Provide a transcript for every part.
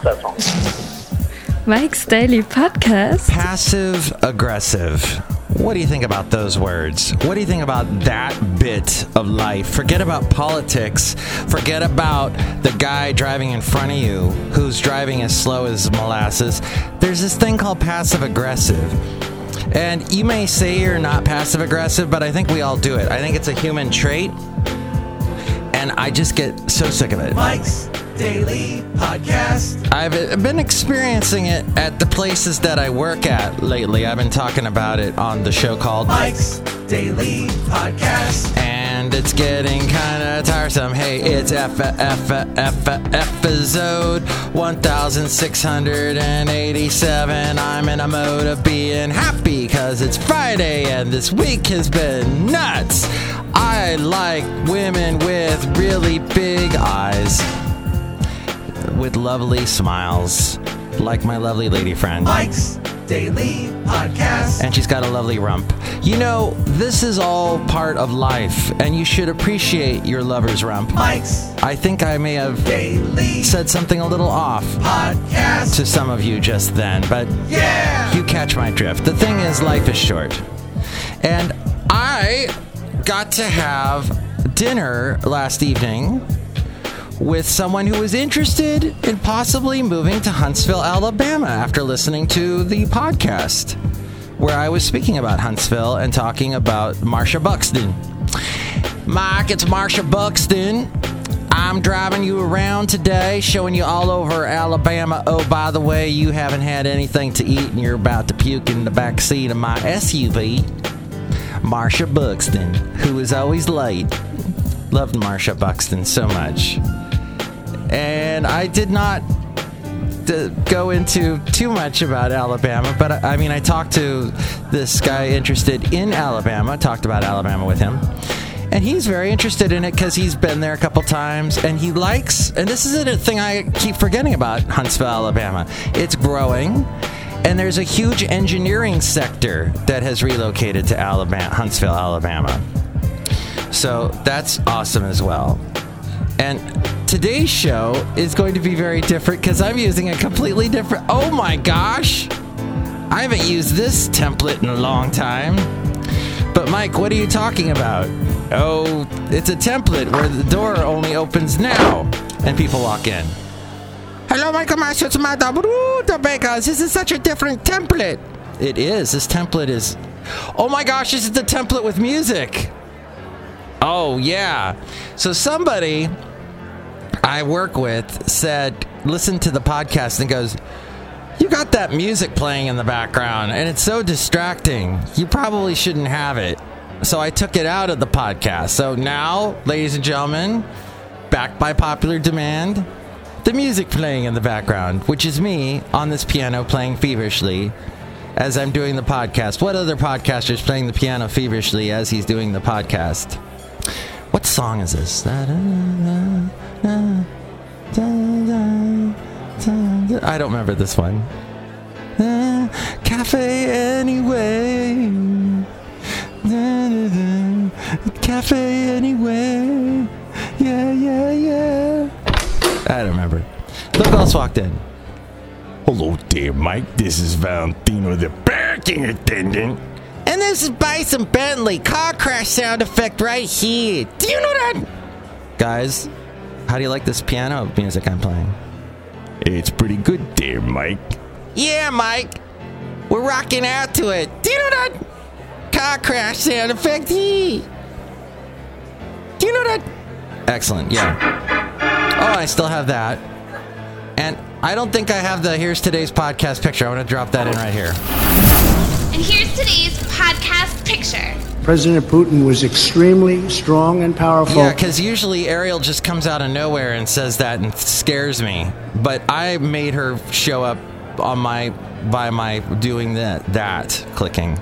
pas ça. Mike's Daily Podcast. Passive aggressive. What do you think about those words? What do you think about that bit of life? Forget about politics. Forget about the guy driving in front of you who's driving as slow as molasses. There's this thing called passive aggressive. And you may say you're not passive aggressive, but I think we all do it. I think it's a human trait. And I just get so sick of it. Mike's Daily Podcast. I've been experiencing it at the places that I work at lately. I've been talking about it on the show called Mike's Daily Podcast. and it's getting kind of tiresome. Hey, it's F F F episode 1687. I'm in a mode of being happy because it's Friday and this week has been nuts. I like women with really big eyes, with lovely smiles, like my lovely lady friend. Mike's Daily Podcast. and she's got a lovely rump. You know, this is all part of life, and you should appreciate your lover's rump. Mike's I think I may have Daily said something a little off Podcast. to some of you just then, but Yeah. you catch my drift. The thing is, life is short. And I got to have dinner last evening with someone who was interested in possibly moving to Huntsville, Alabama after listening to the podcast where I was speaking about Huntsville and talking about Marsha Buxton. Mike, it's Marsha Buxton. I'm driving you around today, showing you all over Alabama. Oh, by the way, you haven't had anything to eat and you're about to puke in the back seat of my SUV. Marsha Buxton, who is always late. Loved Marsha Buxton so much. And I did not to go into too much about Alabama, but I, I mean, I talked to this guy interested in Alabama, talked about Alabama with him, and he's very interested in it because he's been there a couple times and he likes, and this is a thing I keep forgetting about Huntsville, Alabama. It's growing. And there's a huge engineering sector that has relocated to Alabama, Huntsville, Alabama. So that's awesome as well. And today's show is going to be very different because I'm using a completely different. Oh my gosh! I haven't used this template in a long time. But Mike, what are you talking about? Oh, it's a template where the door only opens now and people walk in. Hello, Michael Masters, Mada Bruta Bakers. This is such a different template. It is. This template is. Oh my gosh, this is the template with music. Oh, yeah. So somebody I work with said, listen to the podcast and goes, You got that music playing in the background and it's so distracting. You probably shouldn't have it. So I took it out of the podcast. So now, ladies and gentlemen, backed by popular demand, the music playing in the background, which is me on this piano playing feverishly as I'm doing the podcast. What other podcaster is playing the piano feverishly as he's doing the podcast? What song is this? I don't remember this one. Cafe anyway. Cafe anyway. Yeah, yeah, yeah. I don't remember. Who else walked in. Hello there, Mike. This is Valentino, the parking attendant. This is Bison Bentley, car crash sound effect right here. Do you know that? Guys, how do you like this piano music I'm playing? It's pretty good there, Mike. Yeah, Mike. We're rocking out to it. Do you know that? Car crash sound effect. Yee. Do you know that? Excellent, yeah. Oh, I still have that. And I don't think I have the here's today's podcast picture. I want to drop that in right here. And here's today's podcast picture. President Putin was extremely strong and powerful. Yeah, because usually Ariel just comes out of nowhere and says that and scares me. But I made her show up on my by my doing that that clicking.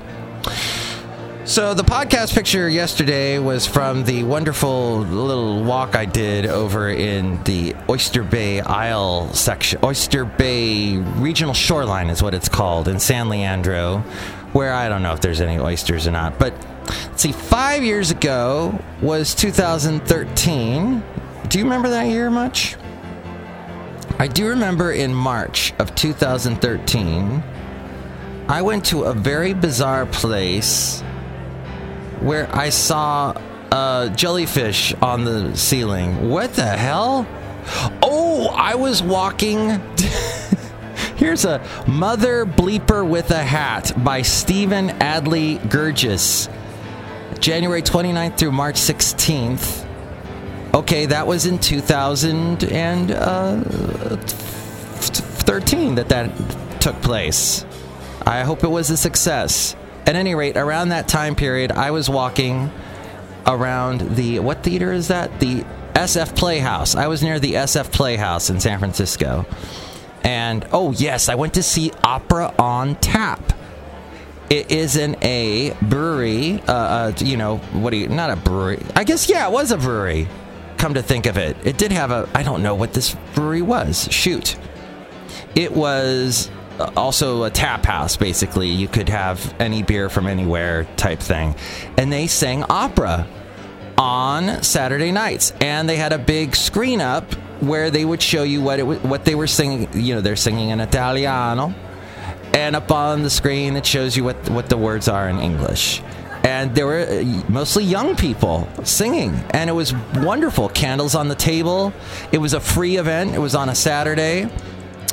So the podcast picture yesterday was from the wonderful little walk I did over in the Oyster Bay Isle section, Oyster Bay Regional Shoreline is what it's called in San Leandro, where I don't know if there's any oysters or not. But let's see, five years ago was 2013. Do you remember that year much? I do remember in March of 2013, I went to a very bizarre place where I saw a jellyfish on the ceiling. What the hell? Oh, I was walking. Here's a Mother Bleeper with a Hat by Stephen Adly Guirgis. January 29th through March 16th. Okay, that was in 2013 uh, that that took place. I hope it was a success. At any rate, around that time period, I was walking around the what theater is that? The SF Playhouse. I was near the SF Playhouse in San Francisco. And oh yes, I went to see Opera on Tap. It is in a brewery. Uh, uh, you know what? Do you? Not a brewery. I guess yeah, it was a brewery. Come to think of it, it did have a. I don't know what this brewery was. Shoot, it was uh, also a tap house. Basically, you could have any beer from anywhere type thing, and they sang opera on Saturday nights, and they had a big screen up where they would show you what it what they were singing. You know, they're singing in Italiano, and up on the screen it shows you what what the words are in English. And there were uh, mostly young people singing, and it was wonderful. Candles on the table. It was a free event. It was on a Saturday.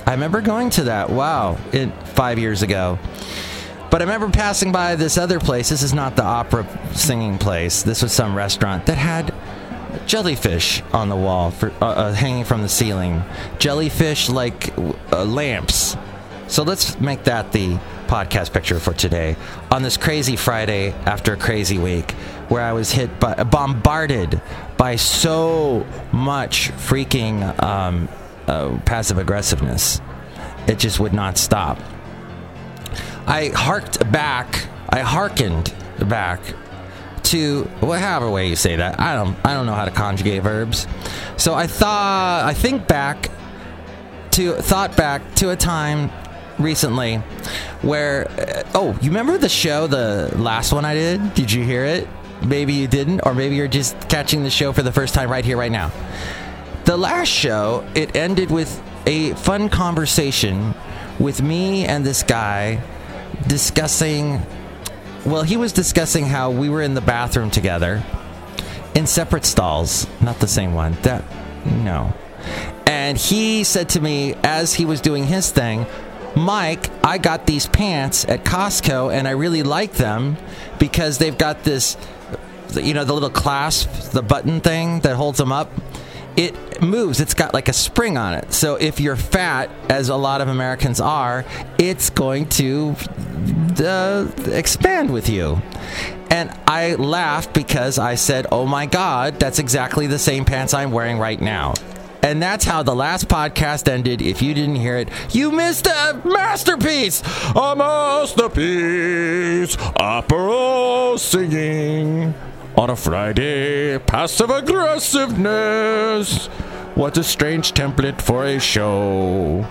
I remember going to that. Wow, it, five years ago. But I remember passing by this other place. This is not the opera singing place. This was some restaurant that had jellyfish on the wall for uh, uh, hanging from the ceiling. Jellyfish like uh, lamps. So let's make that the podcast picture for today on this crazy Friday after a crazy week where I was hit by bombarded by so much freaking um, uh, passive aggressiveness. It just would not stop. I harked back. I hearkened back to whatever way you say that. I don't. I don't know how to conjugate verbs. So I thought. I think back to thought back to a time recently where. uh, oh, you remember the show, the last one I did? Did you hear it? Maybe you didn't, or maybe you're just catching the show for the first time right here, right now. The last show, it ended with a fun conversation with me and this guy discussing. Well, he was discussing how we were in the bathroom together in separate stalls, not the same one. That, no. And he said to me as he was doing his thing, Mike, I got these pants at Costco and I really like them because they've got this, you know, the little clasp, the button thing that holds them up it moves. It's got like a spring on it. So if you're fat, as a lot of Americans are, it's going to uh, expand with you. And I laughed because I said, Oh my God, that's exactly the same pants I'm wearing right now. And that's how the last podcast ended. If you didn't hear it, you missed a masterpiece! A masterpiece, opera singing on a Friday, passive aggressiveness. What a strange template for a show.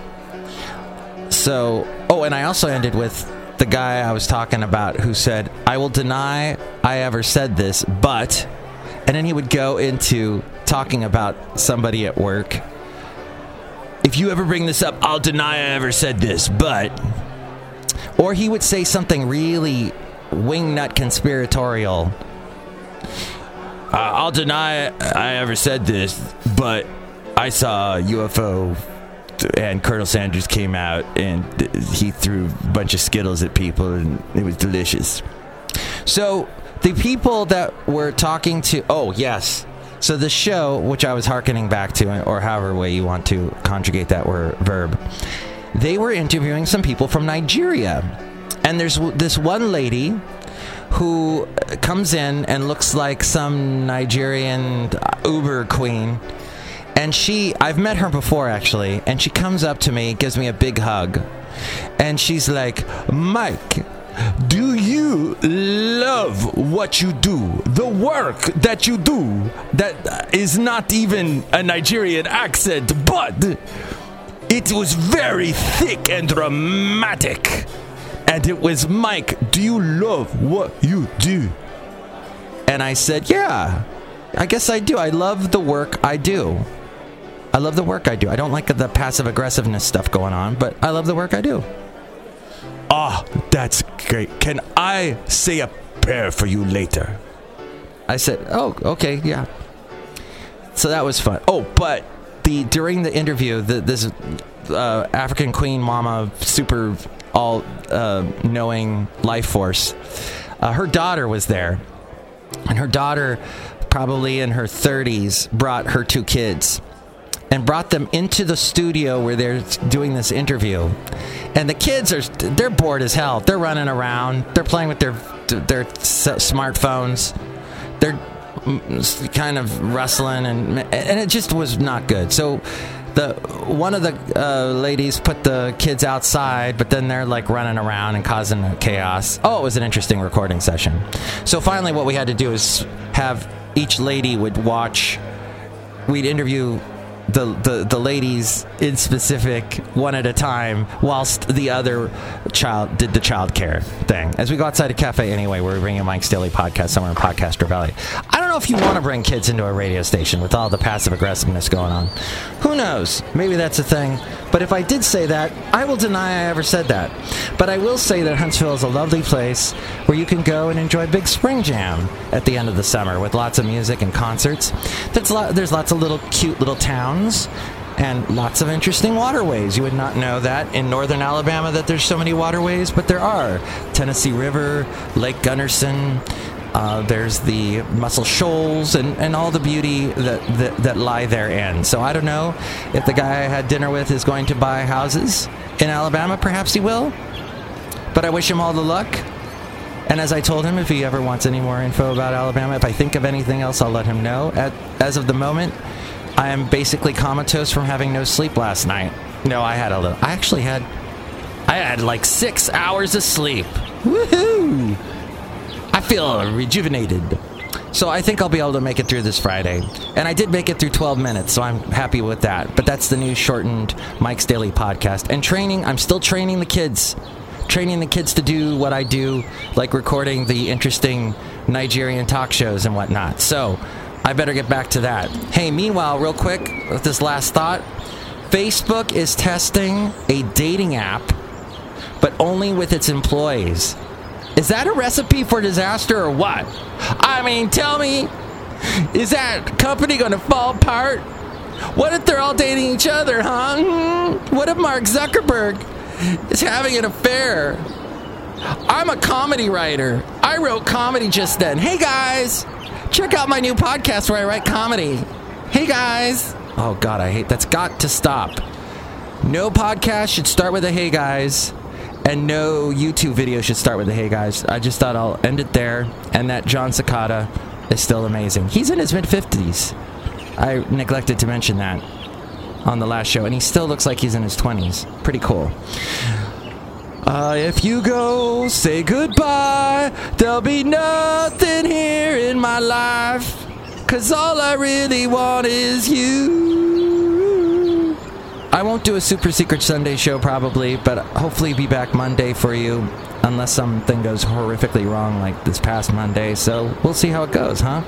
So, oh, and I also ended with the guy I was talking about who said, I will deny I ever said this, but. And then he would go into talking about somebody at work. If you ever bring this up, I'll deny I ever said this, but. Or he would say something really wingnut conspiratorial. I'll deny I ever said this, but I saw UFO and Colonel Sanders came out and he threw a bunch of Skittles at people and it was delicious. So the people that were talking to, oh, yes. So the show, which I was hearkening back to, or however way you want to conjugate that word, verb, they were interviewing some people from Nigeria. And there's this one lady who comes in and looks like some Nigerian Uber queen. And she, I've met her before actually, and she comes up to me, gives me a big hug, and she's like, Mike, do you love what you do? The work that you do that is not even a Nigerian accent, but it was very thick and dramatic. And it was, Mike, do you love what you do? And I said, Yeah, I guess I do. I love the work I do. I love the work I do. I don't like the passive aggressiveness stuff going on, but I love the work I do. Ah, that's great. Can I say a prayer for you later? I said, "Oh, okay, yeah." So that was fun. Oh, but the during the interview, the, this uh, African Queen Mama, super all uh, knowing life force, uh, her daughter was there, and her daughter, probably in her 30s, brought her two kids and brought them into the studio where they're doing this interview. And the kids are they're bored as hell. They're running around. They're playing with their their smartphones. They're kind of wrestling and and it just was not good. So the one of the uh, ladies put the kids outside, but then they're like running around and causing chaos. Oh, it was an interesting recording session. So finally, what we had to do is have each lady would watch. We'd interview the, the the ladies in specific one at a time whilst the other child did the child care thing. As we go outside a cafe anyway we're bringing mike's daily podcast somewhere in podcaster valley i don't know if you want to bring kids into a radio station with all the passive aggressiveness going on. Who knows? Maybe that's a thing. But if i did say that i will deny i ever said that. But i will say that huntsville is a lovely place where you can go and enjoy big spring jam at the end of the summer with lots of music and concerts. There's, lot, there's lots of little cute little towns and lots of interesting waterways. You would not know that in northern Alabama that there's so many waterways, but there are. Tennessee River, Lake Gunderson, uh, there's the Muscle Shoals, and, and all the beauty that, that, that lie therein. So I don't know if the guy I had dinner with is going to buy houses in Alabama. Perhaps he will. But I wish him all the luck. And as I told him, if he ever wants any more info about Alabama, if I think of anything else, I'll let him know. At, as of the moment, I am basically comatose from having no sleep last night. No, I had a little. I actually had. I had like six hours of sleep. Woohoo! I feel rejuvenated. So I think I'll be able to make it through this Friday. And I did make it through 12 minutes, so I'm happy with that. But that's the new shortened Mike's Daily podcast. And training, I'm still training the kids. Training the kids to do what I do, like recording the interesting Nigerian talk shows and whatnot. So I better get back to that. Hey, meanwhile, real quick, with this last thought Facebook is testing a dating app, but only with its employees. Is that a recipe for disaster or what? I mean, tell me, is that company to fall apart? What if they're all dating each other, huh? Hmm? What if Mark Zuckerberg is having an affair? I'm a comedy writer. I wrote comedy just then. Hey guys, check out my new podcast where I write comedy. Hey guys. Oh god, I hate that's got to stop. No podcast should start with a hey guys, and no YouTube video should start with a hey guys. I just thought I'll end it there, and that Jon Secada is still amazing. He's in his mid 50s. I neglected to mention that on the last show, and he still looks like he's in his 20s. Pretty cool. Uh, if you go, say goodbye. There'll be nothing here in my life. Cause all I really want is you. I won't do a super secret Sunday show probably, but hopefully be back Monday for you. Unless something goes horrifically wrong like this past Monday. So we'll see how it goes, huh?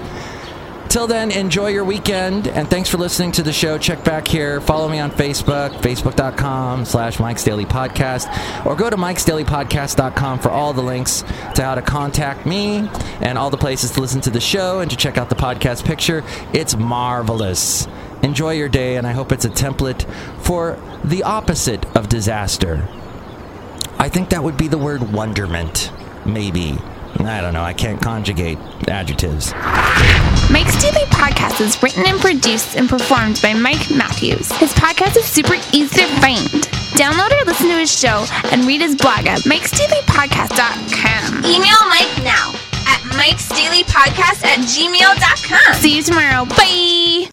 Till then, enjoy your weekend, and thanks for listening to the show. Check back here. Follow me on Facebook, facebook.com slash Mike's Daily Podcast, or go to mikesdailypodcast.com for all the links to how to contact me and all the places to listen to the show and to check out the podcast picture. It's marvelous. Enjoy your day, and I hope it's a template for the opposite of disaster. I think that would be the word wonderment. Maybe. I don't know. I can't conjugate adjectives. Mike's Daily Podcast is written and produced and performed by Mike Matthews. His podcast is super easy to find. Download or listen to his show and read his blog at mikesdailypodcast.com. Email Mike now at mikesdailypodcast at gmail.com. See you tomorrow. Bye.